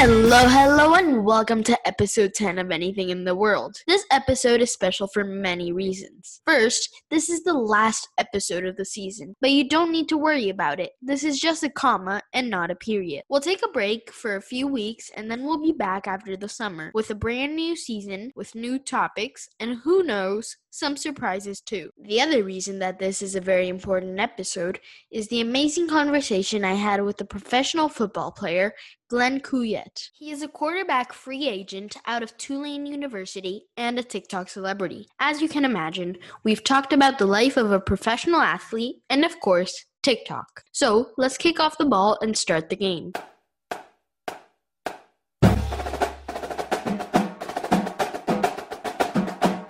Hello, hello, and welcome to episode 10 of Anything in the World. This episode is special for many reasons. First, this is the last episode of the season, but you don't need to worry about it. This is just a comma and not a period. We'll take a break for a few weeks and then we'll be back after the summer with a brand new season with new topics and who knows, some surprises too. The other reason that this is a very important episode is the amazing conversation I had with the professional football player Glenn Kuyet. He is a quarterback free agent out of Tulane University and a TikTok celebrity. As you can imagine, we've talked about the life of a professional athlete and, of course, TikTok. So let's kick off the ball and start the game.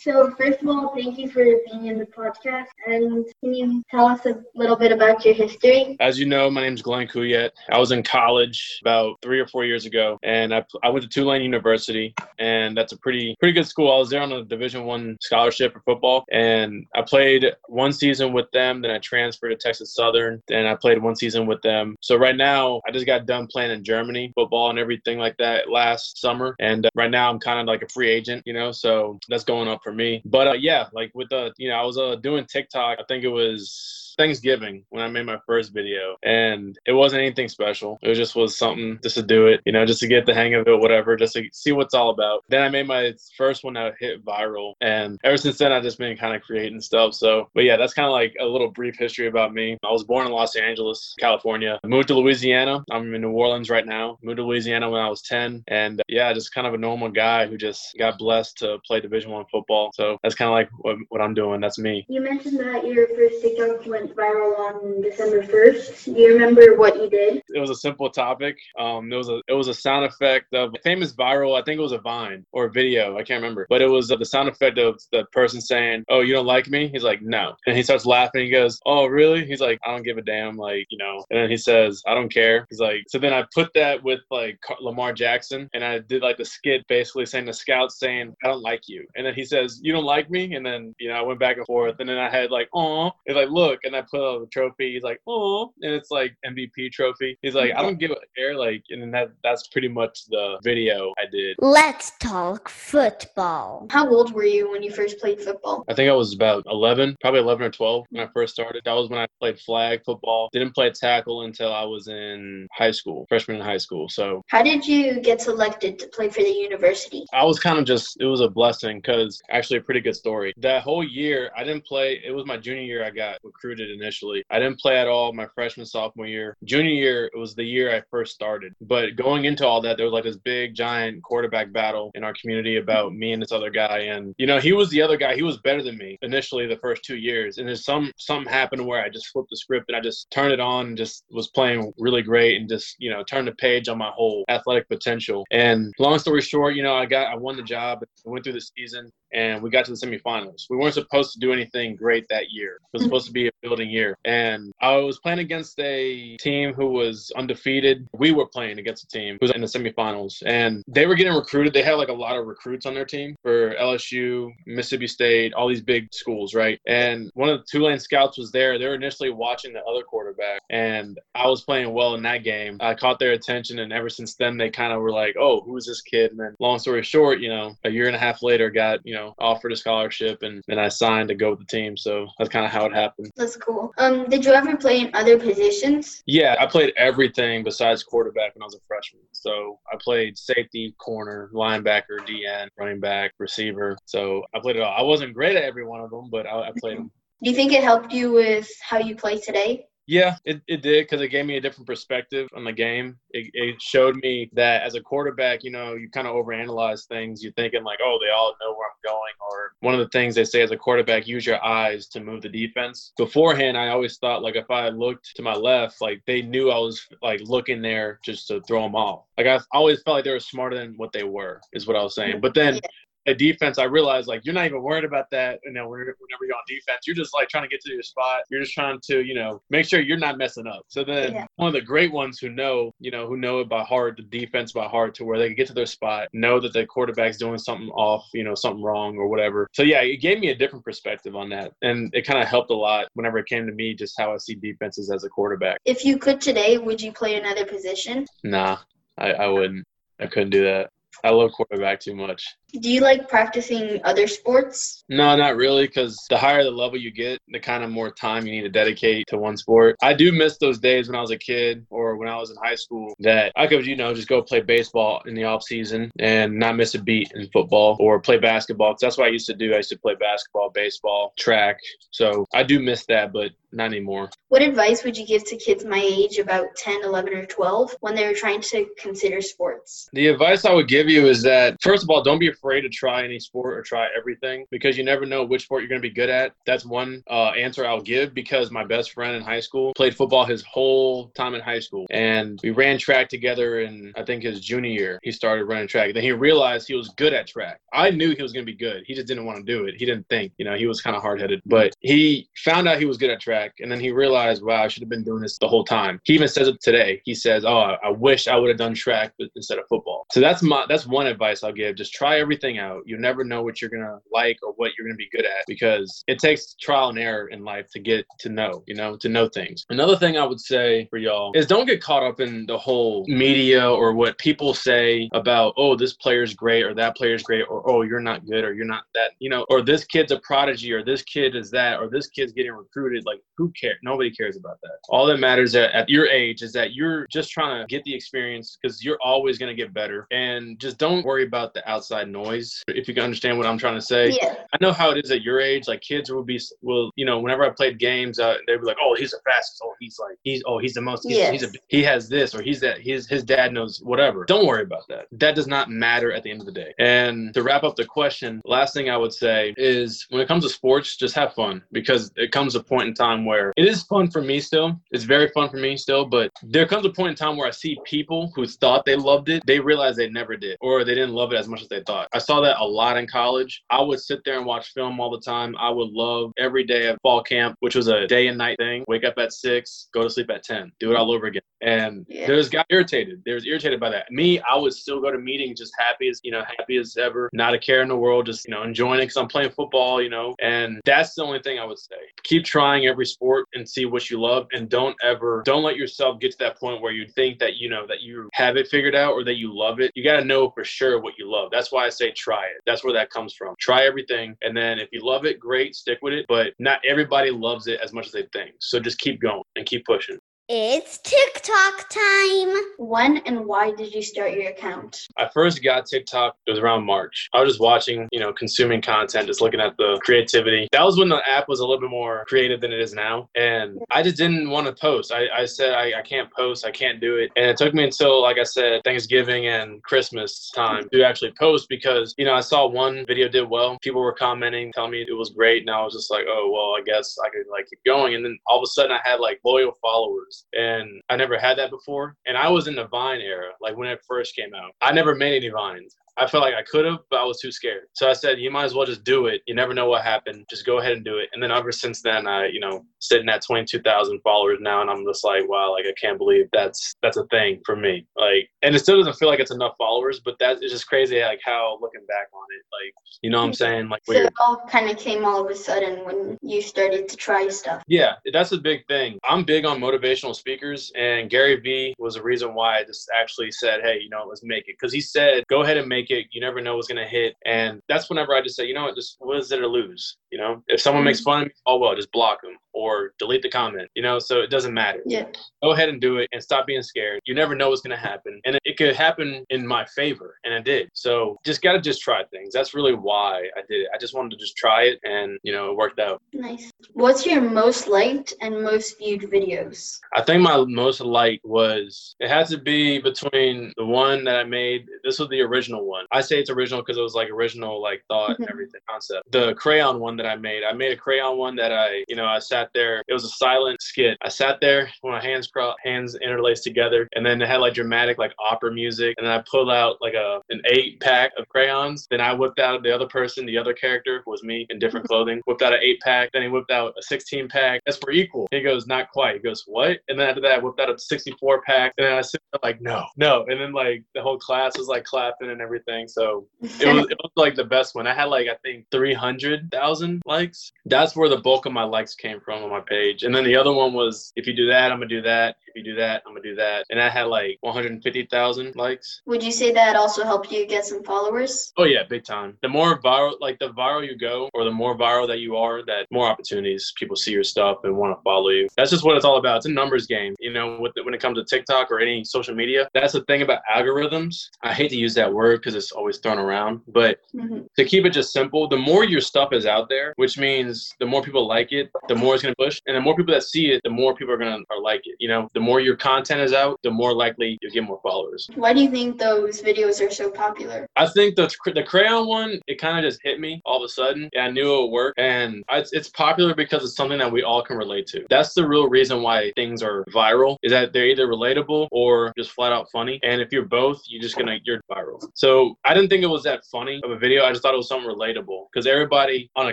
So first of all, thank you for being in the podcast. And can you tell us a little bit about your history? As you know, my name is Glenn Kuyet. I was in college about three or four years ago, and I, I went to Tulane University, and that's a pretty pretty good school. I was there on a Division One scholarship for football, and I played one season with them. Then I transferred to Texas Southern, and I played one season with them. So right now, I just got done playing in Germany football and everything like that last summer, and uh, right now I'm kind of like a free agent, you know. So that's going up for me. But uh, yeah, like with the, you know, I was uh, doing TikTok. I think it was Thanksgiving when I made my first video, and it wasn't anything special. It just was something just to do it, you know, just to get the hang of it, whatever, just to see what's all about. Then I made my first one that hit viral, and ever since then I've just been kind of creating stuff. So, but yeah, that's kind of like a little brief history about me. I was born in Los Angeles, California. I moved to Louisiana. I'm in New Orleans right now. Moved to Louisiana when I was 10, and yeah, just kind of a normal guy who just got blessed to play Division One football. So that's kind of like what, what I'm doing. That's me. You mentioned that your first TikTok went viral on December 1st. Do you remember what you did? It was a simple topic. Um, it was a it was a sound effect of famous viral. I think it was a Vine or a video. I can't remember, but it was uh, the sound effect of the person saying, "Oh, you don't like me?" He's like, "No," and he starts laughing. He goes, "Oh, really?" He's like, "I don't give a damn." Like you know, and then he says, "I don't care." He's like, so then I put that with like Lamar Jackson, and I did like the skit basically saying the scouts saying, "I don't like you," and then he says, "You don't like me," and then you know I went back and forth, and then I had like, "Oh," it's like, "Look," and I put a trophy. He's like, "Oh," and it's like MVP trophy. He's like, "I don't give a care," like, and then that that's pretty much the video I did. Let's talk football. How old were you when you first played football? I think I was about 11, probably 11 or 12 when I first started. That was when I played flag football. Didn't play tackle until I was in high school, freshman in high school. So How did you get selected to play for the university? I was kind of just, it was a blessing because actually a pretty good story. That whole year, I didn't play. It was my junior year I got recruited initially. I didn't play at all my freshman, sophomore year. Junior year, it was the year I first started. But going into all that, there was like this big, giant quarterback battle in our community about me and this other guy. And, you know, he was the other guy. He was better than me initially the first two years. And then some, something happened where I just flipped the script and I just turned it on and just was playing really great and just, you know, turned the page on my whole athletic potential. And long story short, you know, I got, I won the job. I went through the season and we got to the semifinals. We weren't supposed to do anything great that year. It was mm-hmm. supposed to be a building year. And I was playing against a team who was undefeated. We were playing against a team who was in the semifinals. And they were getting recruited. They had like a lot of recruits on their team for LSU, Mississippi State, all these big schools, right? And one of the Tulane scouts was there. They were initially watching the other quarterback. And I was playing well in that game. I caught their attention. And ever since then, they kind of were like, oh, who's this kid? And then long story short, you know, a year and a half later, got, you know, offered a scholarship and then I signed to go with the team. So that's kind of how it happened. That's cool. Um, did you ever play in other positions? Yeah, I played everything besides quarterback when I was a freshman. So I played safety, corner, linebacker, DN, running back, receiver. So I played it all. I wasn't great at every one of them, but I, I played them. Do you think it helped you with how you play today? Yeah, it, it did because it gave me a different perspective on the game. It, it showed me that as a quarterback, you know, you kind of overanalyze things. You're thinking like, oh, they all know where I'm going. Or one of the things they say as a quarterback, use your eyes to move the defense. Beforehand, I always thought like if I looked to my left, like they knew I was like looking there just to throw them off. Like I always felt like they were smarter than what they were, is what I was saying. But then a defense, I realized like you're not even worried about that. You know, whenever you're on defense, you're just like trying to get to your spot. You're just trying to, you know, make sure you're not messing up. So then Yeah. one of the great ones who know, you know, who know it by heart, the defense by heart, to where they can get to their spot, know that the quarterback's doing something off, you know, something wrong or whatever. So yeah, it gave me a different perspective on that, and it kind of helped a lot whenever it came to me just how I see defenses as a quarterback. If you could today, would you play another position? Nah, I, I wouldn't. I couldn't do that. I love quarterback too much. Do you like practicing other sports? No, not really, because the higher the level you get, the kind of more time you need to dedicate to one sport. I do miss those days when I was a kid or when I was in high school that I could, you know, just go play baseball in the off season and not miss a beat in football or play basketball. That's what I used to do. I used to play basketball, baseball, track. So I do miss that, but not anymore. What advice would you give to kids my age, about 10, 11, or 12, when they're trying to consider sports? The advice I would give you is that, first of all, don't be afraid to try any sport or try everything because you never know which sport you're going to be good at. That's one uh, answer I'll give because my best friend in high school played football his whole time in high school. And we ran track together in, I think, his junior year. He started running track. Then he realized he was good at track. I knew he was going to be good. He just didn't want to do it. He didn't think, you know, he was kind of hard headed. But he found out he was good at track. And then he realized, wow, I should have been doing this the whole time. He even says it today. He says, oh, I wish I would have done track instead of football. So that's my, that's one advice I'll give. Just try everything out. You never know what you're gonna like or what you're gonna be good at because it takes trial and error in life to get to know, you know, to know things. Another thing I would say for y'all is don't get caught up in the whole media or what people say about, oh, this player's great or that player's great or oh, you're not good or you're not that, you know, or this kid's a prodigy or this kid is that or this kid's getting recruited. Like, who cares? Nobody cares about that. All that matters at, at your age is that you're just trying to get the experience because you're always going to get better and just don't worry about the outside noise. If you can understand what I'm trying to say. Yeah. I know how it is at your age. Like kids will be, will you know, whenever I played games, uh, they'd be like, "Oh, he's the fastest. Oh, he's like, he's oh, he's the most. He's, Yes. he's a, he has this or he's that. His his dad knows whatever. Don't worry about that. That does not matter at the end of the day. And to wrap up the question, last thing I would say is when it comes to sports, just have fun because it comes a point in time where it is fun for me still. It's very fun for me still, but there comes a point in time where I see people who thought they loved it, they realize they never did, or they didn't love it as much as they thought. I saw that a lot in college. I would sit there and watch film all the time. I would love every day of fall camp, which was a day and night thing. Wake up at six, go to sleep at ten, do it all over again. And Yeah. there's got irritated. There's irritated by that. Me, I would still go to meetings just happy as you know, happy as ever, not a care in the world, just you know, enjoying it because I'm playing football, you know. And that's the only thing I would say. Keep trying every sport and see what you love, and don't ever, don't let yourself get to that point where you think that you know that you have it figured out or that you love it. You got to know for sure what you love. That's why I say try it. That's where that comes from. Try everything, and then if you love it, great, stick with it. But not everybody loves it as much as they think. So just keep going and keep pushing. It's TikTok time. When and why did you start your account? I first got TikTok, it was around March. I was just watching, you know, consuming content, just looking at the creativity. That was when the app was a little bit more creative than it is now. And I just didn't want to post. I, I said, I, I can't post, I can't do it. And it took me until, like I said, Thanksgiving and Christmas time to actually post because, you know, I saw one video did well. People were commenting, telling me it was great. And I was just like, oh, well, I guess I could like keep going. And then all of a sudden I had like loyal followers and I never had that before. And I was in the Vine era, like when it first came out. I never made any Vines. I felt like I could have, but I was too scared. So I said, you might as well just do it. You never know what happened. Just go ahead and do it. And then ever since then, I, you know, sitting at 22,000 followers now, and I'm just like, wow, like I can't believe that's that's a thing for me. Like, and it still doesn't feel like it's enough followers, but that is just crazy. Like how looking back on it, like you know what I'm saying? Like So it all kind of came all of a sudden when you started to try stuff. Yeah, that's a big thing. I'm big on motivational speakers, and Gary Vee was the reason why I just actually said, hey, you know, let's make it. Because he said, go ahead and make it. You never know what's going to hit. And that's whenever I just say, you know what, just what is there to lose? You know, if someone makes mm-hmm. fun of me, oh, well, just block them or delete the comment, you know, so it doesn't matter. Yeah. Go ahead and do it and stop being scared. You never know what's going to happen. And it, it could happen in my favor, and it did. So just got to just try things. That's really why I did it. I just wanted to just try it, and, you know, it worked out. Nice. What's your most liked and most viewed videos? I think my most liked was it had to be between the one that I made. This was the original one. I say it's original because it was like original, like thought and Mhm. everything concept. The crayon one that I made. I made a crayon one that I, you know, I sat there. It was a silent skit. I sat there with my hands crossed, hands interlaced together, and then it had like dramatic like opera music. And then I pulled out like a an eight pack of crayons. Then I whipped out the other person, the other character was me in different clothing. Whipped out an eight pack. Then he whipped whipped out a 16 pack. That's for equal. He goes, not quite. He goes, what? And then after that, I whipped out a 64 pack. And then I said, like, no, no. And then like the whole class was like clapping and everything. So it was, it was like the best one. I had like I think 300,000 likes. That's where the bulk of my likes came from on my page. And then the other one was if you do that, I'm gonna do that. If you do that, I'm gonna do that. And I had like 150,000 likes. Would you say that also helped you get some followers? Oh yeah, big time. The more viral, like the viral you go, or the more viral that you are, that more opportunities people see your stuff and want to follow you. That's just what it's all about. It's a numbers game. You know, with the, when it comes to TikTok or any social media, that's the thing about algorithms. I hate to use that word because it's always thrown around, but hmm to keep it just simple, the more your stuff is out there, which means the more people like it, the more it's going to push, and the more people that see it, the more people are going to like it. You know, the more your content is out, the more likely you'll get more followers. Why do you think those videos are so popular? I think the the crayon one, it kind of just hit me all of a sudden. Yeah, I knew it would work, and I, it's popular because it's something that we all can relate to. That's the real reason why things are viral is that they're either relatable or just flat out funny. And if you're both, you're just gonna you're viral. So I didn't think it was that funny of a video. I just thought it was something relatable because everybody on a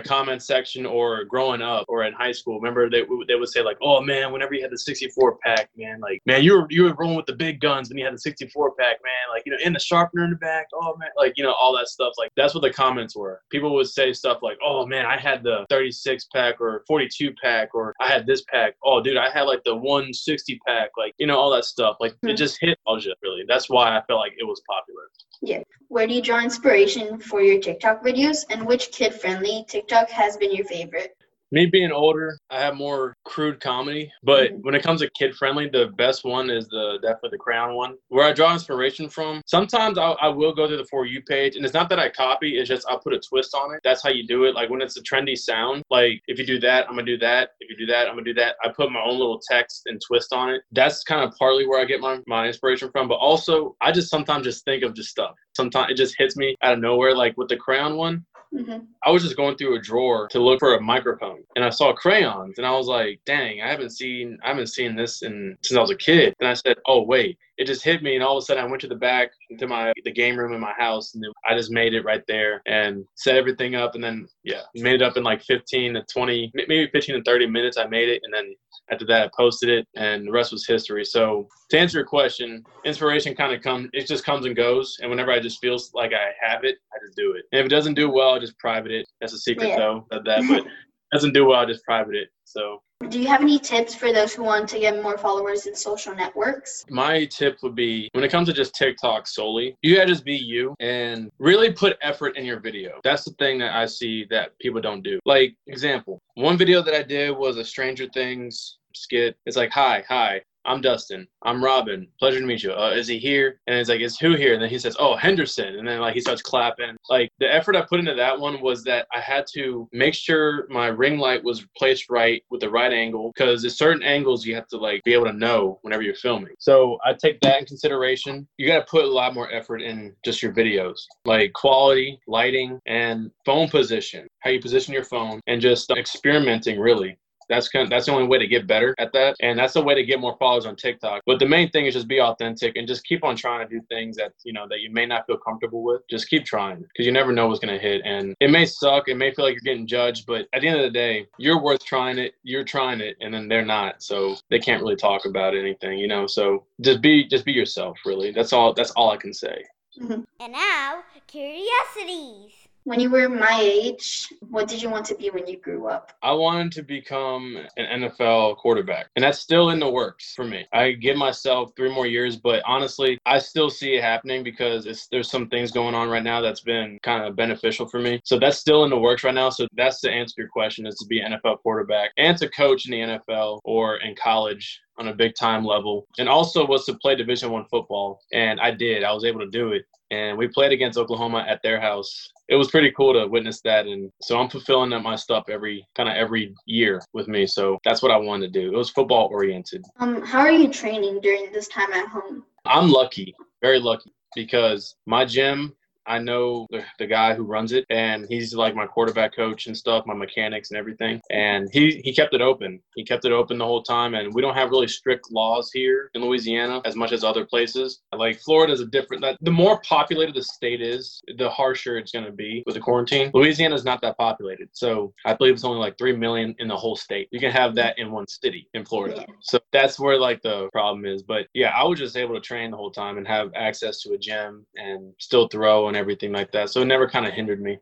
comment section or growing up or in high school, remember they they would say like, oh man, whenever you had the 64 pack, man, like man, you were you were rolling with the big guns when you had the 64 pack, man, like you know, in the sharpener in the back, oh man, like you know, all that stuff. Like that's what the comments were. People would say stuff like, oh man, I had the 36 pack or 42 pack or I had this pack. Oh dude, I had like the 160 pack, like you know, all that stuff. Like it Hmm. just hit nostalgia really. That's why I felt like it was popular. Yeah. Where do you draw inspiration for your TikTok videos, and which kid-friendly TikTok has been your favorite? Me being older, I have more crude comedy. But Mhm. when it comes to kid friendly, the best one is the definitely the Crown one. Where I draw inspiration from. Sometimes I, I will go to the for you page, and it's not that I copy. It's just I put a twist on it. That's how you do it. Like when it's a trendy sound, like if you do that, I'm gonna do that. If you do that, I'm gonna do that. I put my own little text and twist on it. That's kind of partly where I get my my inspiration from. But also, I just sometimes just think of just stuff. Sometimes it just hits me out of nowhere. Like with the Crown one, hmm I was just going through a drawer to look for a microphone, and I saw crayons, and I was like, "Dang, I haven't seen I haven't seen this in since I was a kid." And I said, "Oh wait." It just hit me, and all of a sudden, I went to the back to my the game room in my house, and I just made it right there and set everything up, and then yeah, made it up in like 15 to 20, maybe 15 to 30 minutes. I made it, and then after that, I posted it, and the rest was history. So to answer your question, inspiration kind of comes, it just comes and goes, and whenever I just feel like I have it, I just do it. And if it doesn't do well, I just private it. That's a secret Yeah. though of that, but doesn't do well, I just private it. So Do you have any tips for those who want to get more followers in social networks? my tip would be when it comes to just TikTok solely, you gotta just be you and really put effort in your video. That's the thing that I see that people don't do. Like example, one video that I did was a Stranger Things skit. It's like, hi, hi. I'm Dustin. I'm Robin. Pleasure to meet you. Uh, is he here? And it's like, is who here? And then he says, oh, Henderson. And then like he starts clapping. Like the effort I put into that one was that I had to make sure my ring light was placed right with the right angle because there's certain angles you have to like be able to know whenever you're filming. So I take that in consideration. You got to put a lot more effort in just your videos, like quality, lighting, and phone position, how you position your phone, and just experimenting really. That's kind of, that's the only way to get better at that, and that's the way to get more followers on TikTok. But the main thing is just be authentic and just keep on trying to do things that you know that you may not feel comfortable with. Just keep trying because you never know what's gonna hit, and it may suck. It may feel like you're getting judged, but at the end of the day, you're worth trying it. You're trying it, and then they're not, so they can't really talk about anything, you know. So just be just be yourself, really. That's all. That's all I can say. Mm-hmm. And now, curiosities. When you were my age, what did you want to be when you grew up? I wanted to become an NFL quarterback, and that's still in the works for me. I give myself three more years, but honestly, I still see it happening because there's some things going on right now that's been kind of beneficial for me. So that's still in the works right now. So that's to answer your question: is to be an NFL quarterback and to coach in the NFL or in college on a big time level, and also was to play Division One football, and I did. I was able to do it, and we played against Oklahoma at their house. It was pretty cool to witness that, and so I'm fulfilling that my stuff every kind of every year with me. So that's what I wanted to do. It was football oriented. Um, how are you training during this time at home? I'm lucky, very lucky, because my gym I know the, the guy who runs it, and he's like my quarterback coach and stuff, my mechanics and everything. And he he kept it open. He kept it open the whole time. And we don't have really strict laws here in Louisiana as much as other places. Like Florida is a different. That the more populated the state is, the harsher it's going to be with the quarantine. Louisiana is not that populated, so I believe it's only like three million in the whole state. You can have that in one city in Florida. So that's where like the problem is. But yeah, I was just able to train the whole time and have access to a gym and still throw and everything like that. So it never kind of hindered me.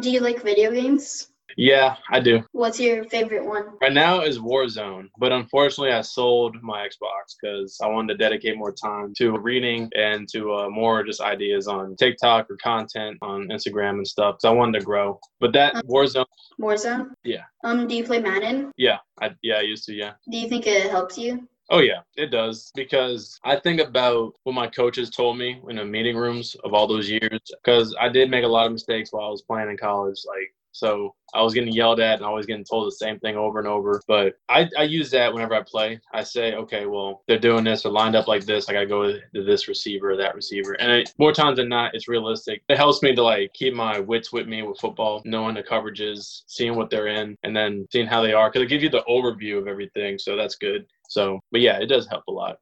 Do you like video games? Yeah, I do. What's your favorite one? Right now is Warzone, but unfortunately, I sold my Xbox because I wanted to dedicate more time to reading and to uh, more just ideas on TikTok or content on Instagram and stuff. So I wanted to grow. But that Warzone, Warzone? Yeah. Um, do you play Madden? yeah, I yeah, I used to, yeah. Do you think it helps you? Oh yeah, it does because I think about what my coaches told me in the meeting rooms of all those years because I did make a lot of mistakes while I was playing in college like so I was getting yelled at and I was getting told the same thing over and over. But I, I use that whenever I play. I say, okay, well, they're doing this, they're lined up like this. I got to go to this receiver or that receiver. And it, more times than not, it's realistic. It helps me to like keep my wits with me with football, knowing the coverages, seeing what they're in, and then seeing how they are. Because it gives you the overview of everything. So that's good. So, but yeah, it does help a lot.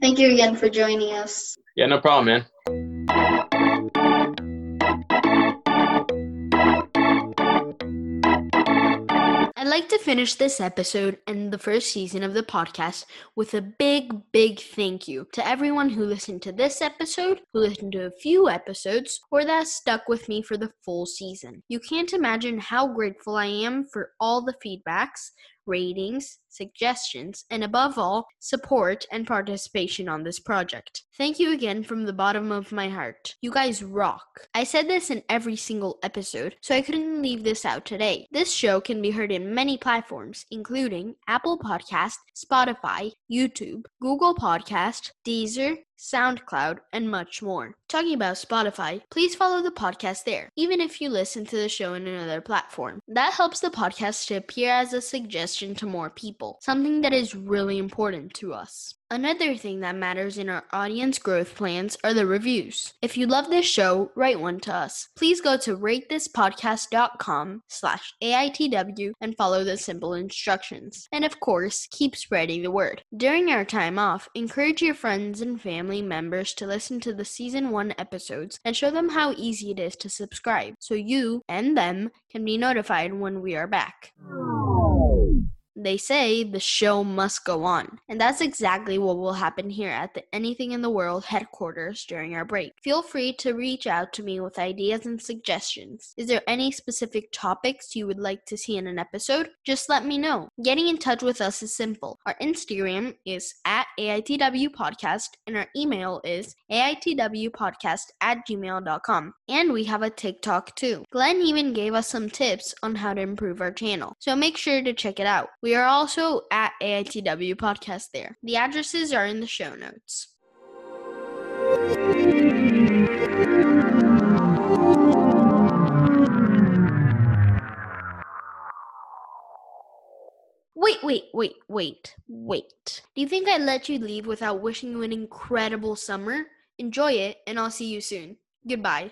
Thank you again for joining us. Yeah, no problem, man. I'd like to finish this episode and the first season of the podcast with a big, big thank you to everyone who listened to this episode, who listened to a few episodes, or that stuck with me for the full season. You can't imagine how grateful I am for all the feedbacks, ratings, suggestions, and above all, support and participation on this project. Thank you again from the bottom of my heart. You guys rock. I said this in every single episode, so I couldn't leave this out today. This show can be heard in many platforms, including Apple Podcast, Spotify, YouTube, Google Podcast, Deezer, SoundCloud, and much more. Talking about Spotify, please follow the podcast there, even if you listen to the show in another platform. That helps the podcast to appear as a suggestion to more people, something that is really important to us. Another thing that matters in our audience growth plans are the reviews. If you love this show, write one to us. Please go to ratethispodcast.com slash AITW and follow the simple instructions. And of course, keep spreading the word. During our time off, encourage your friends and family members to listen to the season 1 episodes and show them how easy it is to subscribe so you and them can be notified when we are back. They say the show must go on. And that's exactly what will happen here at the Anything in the World headquarters during our break. Feel free to reach out to me with ideas and suggestions. Is there any specific topics you would like to see in an episode? Just let me know. Getting in touch with us is simple. Our Instagram is at AITW Podcast and our email is AITWpodcast at gmail.com. And we have a TikTok too. Glenn even gave us some tips on how to improve our channel, so make sure to check it out. We are also at AITW Podcast there. The addresses are in the show notes. Wait, wait, wait, wait, wait. Do you think I let you leave without wishing you an incredible summer? Enjoy it, and I'll see you soon. Goodbye.